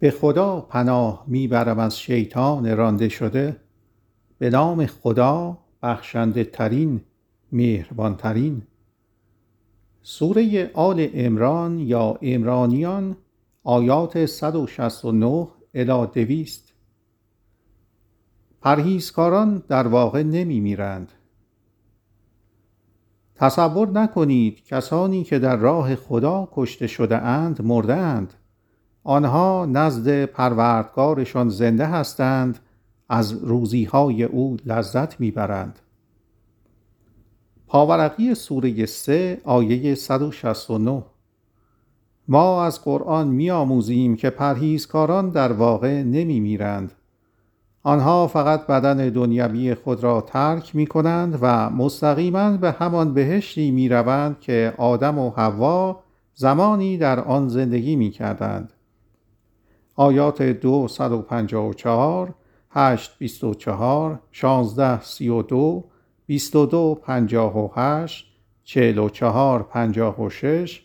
به خدا پناه می برم از شیطان رانده شده به نام خدا بخشنده ترین مهربان ترین سوره آل عمران یا عمرانیان آیات 169 الی 200 پرهیزکاران در واقع نمی میرند. تصور نکنید کسانی که در راه خدا کشته شده اند مرده اند آنها نزد پروردگارشان زنده هستند از روزیهای او لذت می‌برند. پاورقی سوره 3 آیه 169 ما از قرآن میآموزیم که پرهیزکاران در واقع نمی میرند آنها فقط بدن دنیوی خود را ترک می کنند و مستقیما به همان بهشتی می روند که آدم و حوا زمانی در آن زندگی می کردند. آیات دو صد و پنجاه و چهار، هشت بیست و چهار، شانزده سی و دو، بیست و دو پنجاه و هشت، چهل و چهار پنجاه و شش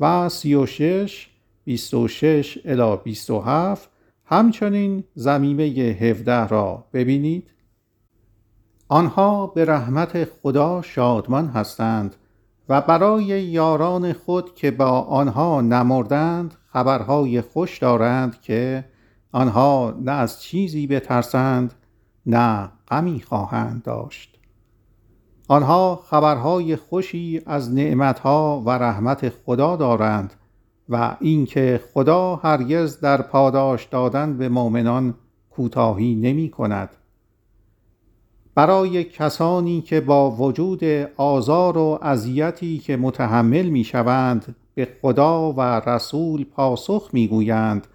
و سی و شش، بیست و شش الی بیست و هفت. همچنین زمیمه هفده را ببینید. آنها به رحمت خدا شادمان هستند و برای یاران خود که با آنها نمردند خبرهای خوش دارند که آنها نه از چیزی بترسند نه غمی خواهند داشت. آنها خبرهای خوشی از نعمتها و رحمت خدا دارند و اینکه خدا هرگز در پاداش دادن به مؤمنان کوتاهی نمی کند. برای کسانی که با وجود آزار و اذیتی که متحمل می شوند به خدا و رسول پاسخ می گویند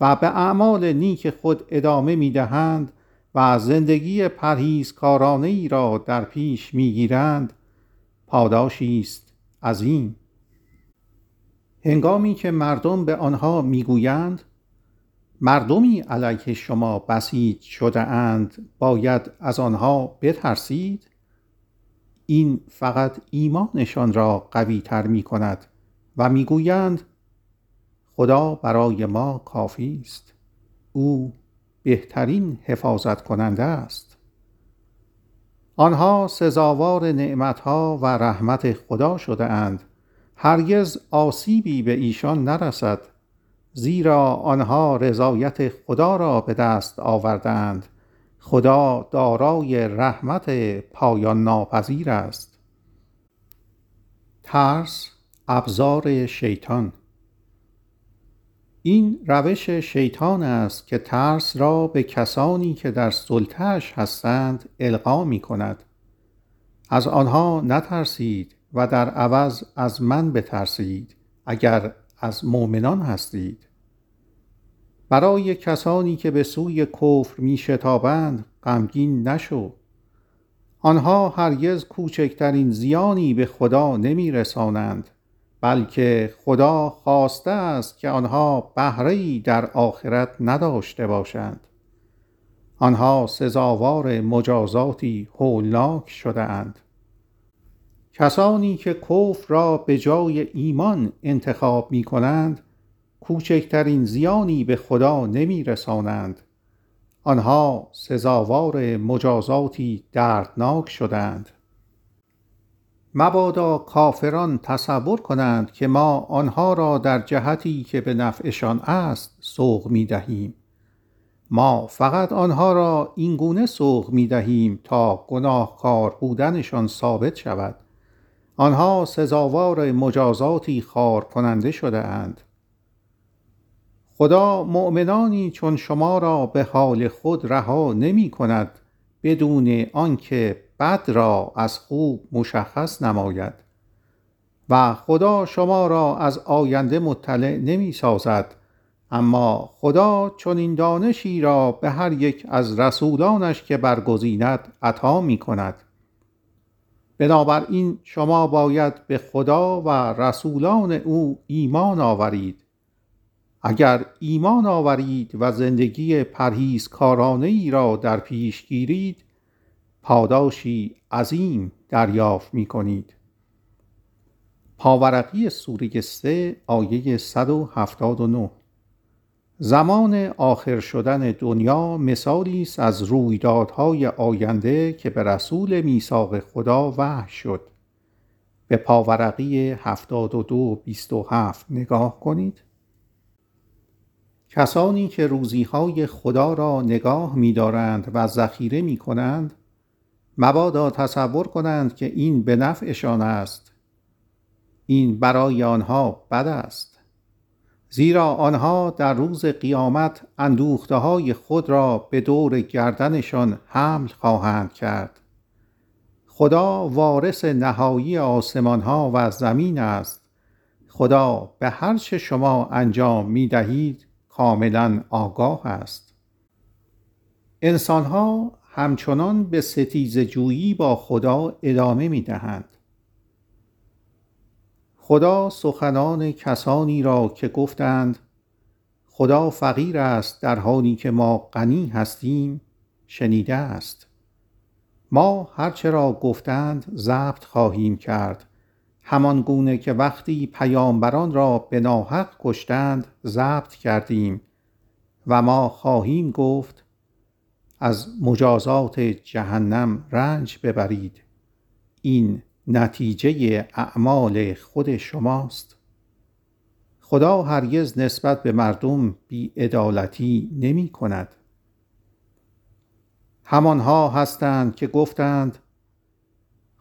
و به اعمال نیک خود ادامه می دهند و زندگی پرهیزکارانه ای را در پیش می گیرند پاداشی است عظیم. هنگامی که مردم به آنها می‌گویند مردمی علیه شما بسیج شده اند باید از آنها بترسید؟ این فقط ایمانشان را قوی تر می کند و می‌گویند خدا برای ما کافی است. او بهترین حفاظت کننده است. آنها سزاوار نعمتها و رحمت خدا شده اند هرگز آسیبی به ایشان نرسد زیرا آنها رضایت خدا را به دست آوردند خدا دارای رحمت پایان ناپذیر است. ترس ابزار شیطان. این روش شیطان است که ترس را به کسانی که در سلطهش هستند القا می کند از آنها نترسید و در عوض از من بترسید اگر از مؤمنان هستید. برای کسانی که به سوی کفر می شتابند غمگین نشو. آنها هرگز کوچکترین زیانی به خدا نمی رسانند بلکه خدا خواسته است که آنها بهره در آخرت نداشته باشند. آنها سزاوار مجازاتی هولناک شده اند کسانی که کفر را به جای ایمان انتخاب می کنند کوچکترین زیانی به خدا نمی رسانند آنها سزاوار مجازاتی دردناک شدند مبادا کافران تصور کنند که ما آنها را در جهتی که به نفعشان است سوق می دهیم. ما فقط آنها را این گونه سوق می دهیم تا گناهکار بودنشان ثابت شود. آنها سزاوار مجازاتی خار کننده شده اند. خدا مؤمنانی چون شما را به حال خود رها نمی کند بدون آنکه بد را از خوب مشخص نماید. و خدا شما را از آینده مطلع نمی سازد اما خدا چون این دانشی را به هر یک از رسولانش که برگزیند عطا می کند. بنابراین شما باید به خدا و رسولان او ایمان آورید. اگر ایمان آورید و زندگی پرهیزکارانه ای را در پیش گیرید پاداشی عظیم دریافت می کنید پاورقی سوره 3 آیه 179 زمان آخر شدن دنیا مثالی است از رویدادهای آینده که به رسول میثاق خدا وحی شد. به پاورقی 72 27 نگاه کنید. کسانی که روزیهای خدا را نگاه می دارند و ذخیره می کنند مبادا تصور کنند که این به نفعشان است. این برای آنها بد است. زیرا آنها در روز قیامت اندوخته های خود را به دور گردنشان حمل خواهند کرد. خدا وارث نهایی آسمان ها و زمین است. خدا به هر چه شما انجام می دهید کاملا آگاه است. انسان ها همچنان به ستیز جویی با خدا ادامه می دهند خدا سخنان کسانی را که گفتند خدا فقیر است در حالی که ما غنی هستیم شنیده است. ما هرچه را گفتند ضبط خواهیم کرد. همان گونه که وقتی پیامبران را به ناحق کشتند ضبط کردیم و ما خواهیم گفت از مجازات جهنم رنج ببرید. این نتیجه اعمال خود شماست. خدا هرگز نسبت به مردم بیعدالتی نمی کند. همانها هستند که گفتند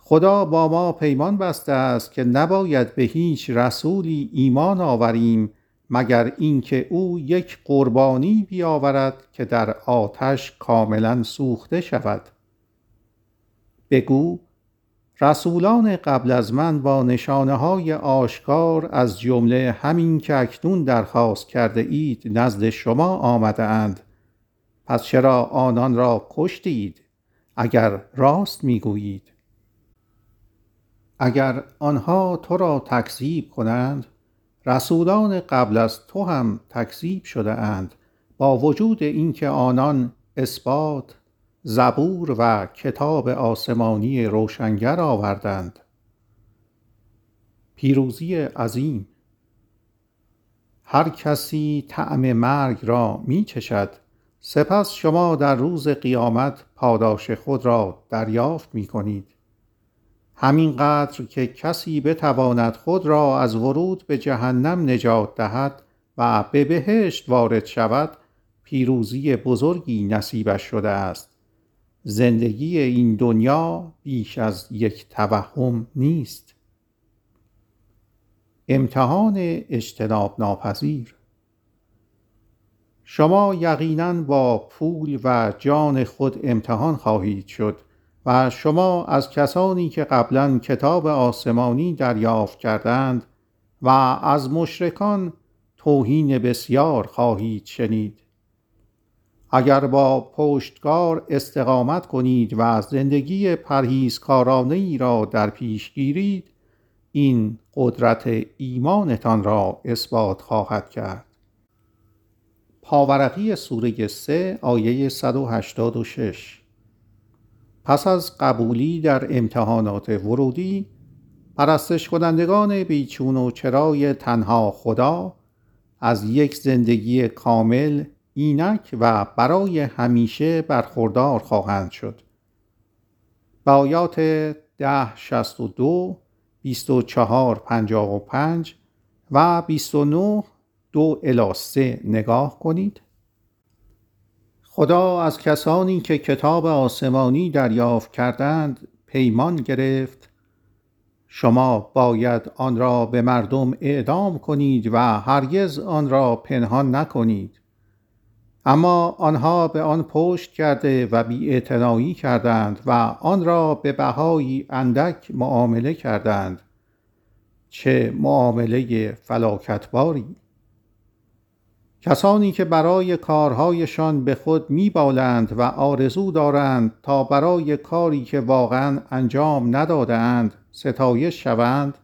خدا با ما پیمان بسته است که نباید به هیچ رسولی ایمان آوریم مگر اینکه او یک قربانی بیاورد که در آتش کاملا سوخته شود. بگو رسولان قبل از من با نشانه های آشکار از جمله همین که اکنون درخواست کرده اید نزد شما آمده اند پس چرا آنان را کشتید؟ اگر راست می‌گویید. اگر آنها تو را تکذیب کنند رسولان قبل از تو هم تکذیب شده اند. با وجود اینکه آنان اثبات زبور و کتاب آسمانی روشنگر آوردند. پیروزی عظیم. هر کسی طعم مرگ را می چشد سپس شما در روز قیامت پاداش خود را دریافت می کنید همینقدر که کسی بتواند خود را از ورود به جهنم نجات دهد و به بهشت وارد شود پیروزی بزرگی نصیبش شده است. زندگی این دنیا بیش از یک توهم نیست. امتحان اجتناب ناپذیر. شما یقینا با پول و جان خود امتحان خواهید شد. و شما از کسانی که قبلا کتاب آسمانی دریافت کردند و از مشرکان توهین بسیار خواهید شنید. اگر با پشتکار استقامت کنید و زندگی پرهیزکارانه ای را در پیش گیرید این قدرت ایمانتان را اثبات خواهد کرد. پاورقی سوره 3 آیه 186 پس از قبولی در امتحانات ورودی پرستش کنندگان بیچون و چرای تنها خدا از یک زندگی کامل اینک و برای همیشه برخوردار خواهند شد. به آیات ده شست و دو بیست و چهار و پنج و بیست و نه دو الی سه نگاه کنید. خدا از کسانی که کتاب آسمانی دریافت کردند پیمان گرفت. شما باید آن را به مردم اعدام کنید و هرگز آن را پنهان نکنید. اما آنها به آن پشت کرده و بی کردند و آن را به بهایی اندک معامله کردند. چه معامله فلاکتباری! کسانی که برای کارهایشان به خود میبالند و آرزو دارند تا برای کاری که واقعا انجام ندادهاند ستایش شوند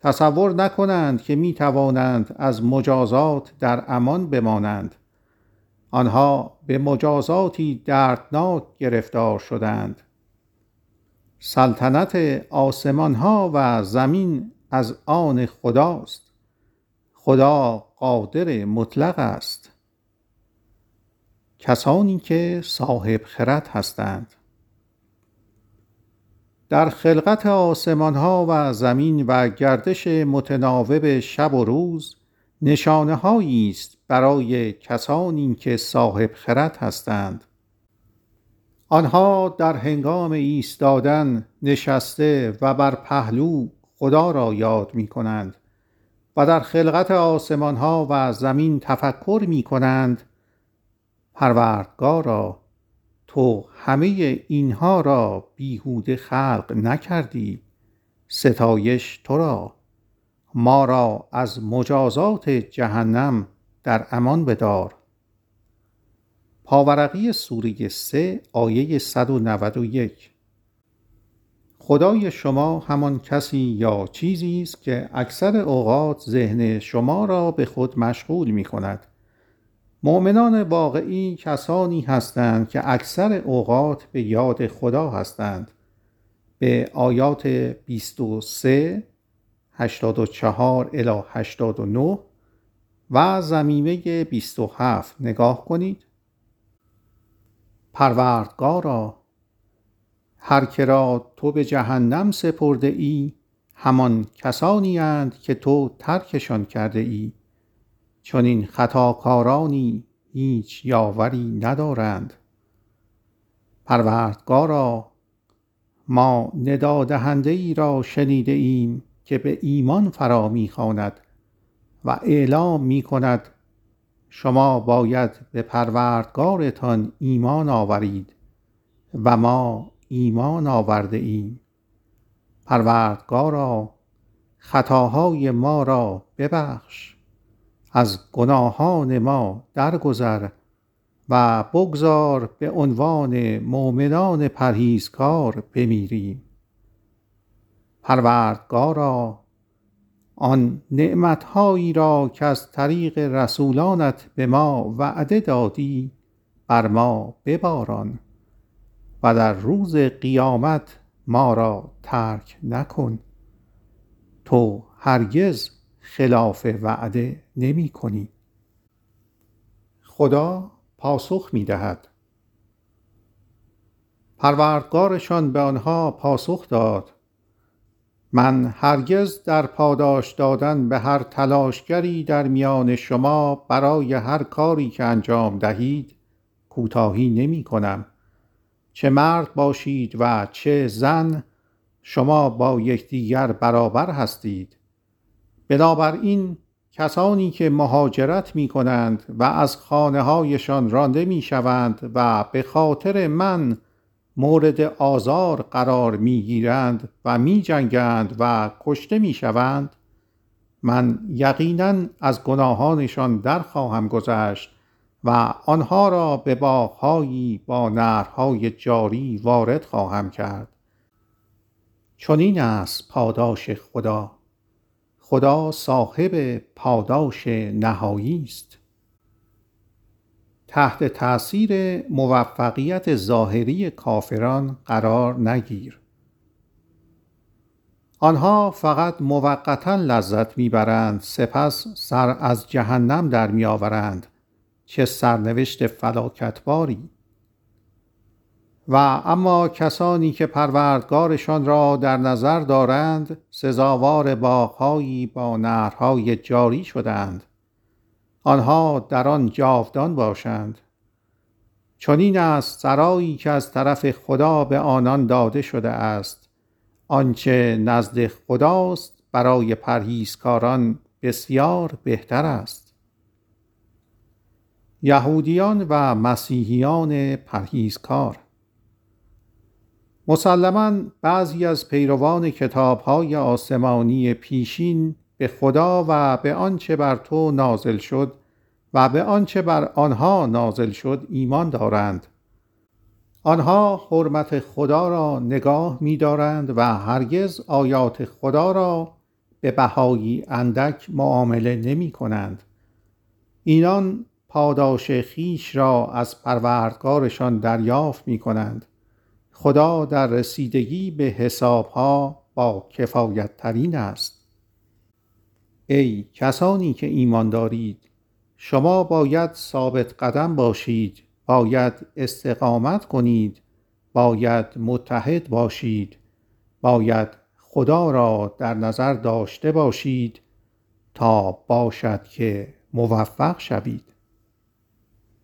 تصور نکنند که می توانند از مجازات در امان بمانند. آنها به مجازاتی دردناک گرفتار شدند. سلطنت آسمان ها و زمین از آن خداست. خدا قادر مطلق است. کسانی که صاحب خرد هستند. در خلقت آسمان ها و زمین و گردش متناوب شب و روز نشانه است برای کسانی که صاحب خرد هستند. آنها در هنگام ایستادن نشسته و بر پهلو خدا را یاد می کنند و در خلقت آسمان ها و زمین تفکر می کنند پروردگارا تو همه اینها را بیهوده خلق نکردی. ستایش تو را. ما را از مجازات جهنم در امان بدار. پاورقی سوره 3 آیه 191 خدای شما همان کسی یا چیزی است که اکثر اوقات ذهن شما را به خود مشغول می کند مؤمنان واقعی کسانی هستند که اکثر اوقات به یاد خدا هستند. به آیات 23 84 الی 89 و زمیمه 27 نگاه کنید. پروردگارا هر که را تو به جهنم سپرده ای همان کسانی اند که تو ترکشان کرده ای. چون این خطاکارانی هیچ یاوری ندارند. پروردگارا ما ندادهنده ای را شنیده ایم که به ایمان فرا می‌خواند و اعلام می کند شما باید به پروردگارتان ایمان آورید و ما ایمان آورده ایم. پروردگارا خطاهای ما را ببخش. از گناهان ما درگذر و بگذار به عنوان مؤمنان پرهیزکار بمیریم. پروردگارا آن نعمتهایی را که از طریق رسولانت به ما وعده دادی بر ما بباران. و در روز قیامت ما را ترک نکن. تو هرگز خلاف وعده نمی کنی. خدا پاسخ می دهد. پروردگارشان به آنها پاسخ داد. من هرگز در پاداش دادن به هر تلاشگری در میان شما برای هر کاری که انجام دهید کوتاهی نمی کنم. چه مرد باشید و چه زن شما با یکدیگر برابر هستید. بنابراین کسانی که مهاجرت می کنند و از خانه هایشان رانده می شوند و به خاطر من مورد آزار قرار می گیرند و می جنگند و کشته می شوند من یقینا از گناهانشان در خواهم گذشت و آنها را به باغهایی با نهرهای جاری وارد خواهم کرد. چون این است پاداش خدا. خدا صاحب پاداش نهایی است. تحت تأثیر موفقیت ظاهری کافران قرار نگیر. آنها فقط موقتا لذت می‌برند سپس سر از جهنم در میآورند. چه سرنوشت فلاکتباری. و اما کسانی که پروردگارشان را در نظر دارند سزاوار باغهایی با نهرهای جاری شدند. آنها در آن جاودان باشند. چنین است سرایی که از طرف خدا به آنان داده شده است. آنچه نزد خداست برای پرهیزکاران بسیار بهتر است. یهودیان و مسیحیان پرهیزکار. مسلما بعضی از پیروان کتابهای آسمانی پیشین به خدا و به آنچه بر تو نازل شد و به آنچه بر آنها نازل شد ایمان دارند. آنها حرمت خدا را نگاه می دارند و هرگز آیات خدا را به بهایی اندک معامله نمی کنند اینان پاداش خیش را از پروردگارشان دریافت می کنند خدا در رسیدگی به حسابها با کفایت ترین است. ای کسانی که ایمان دارید شما باید ثابت قدم باشید باید استقامت کنید باید متحد باشید باید خدا را در نظر داشته باشید تا باشد که موفق شوید.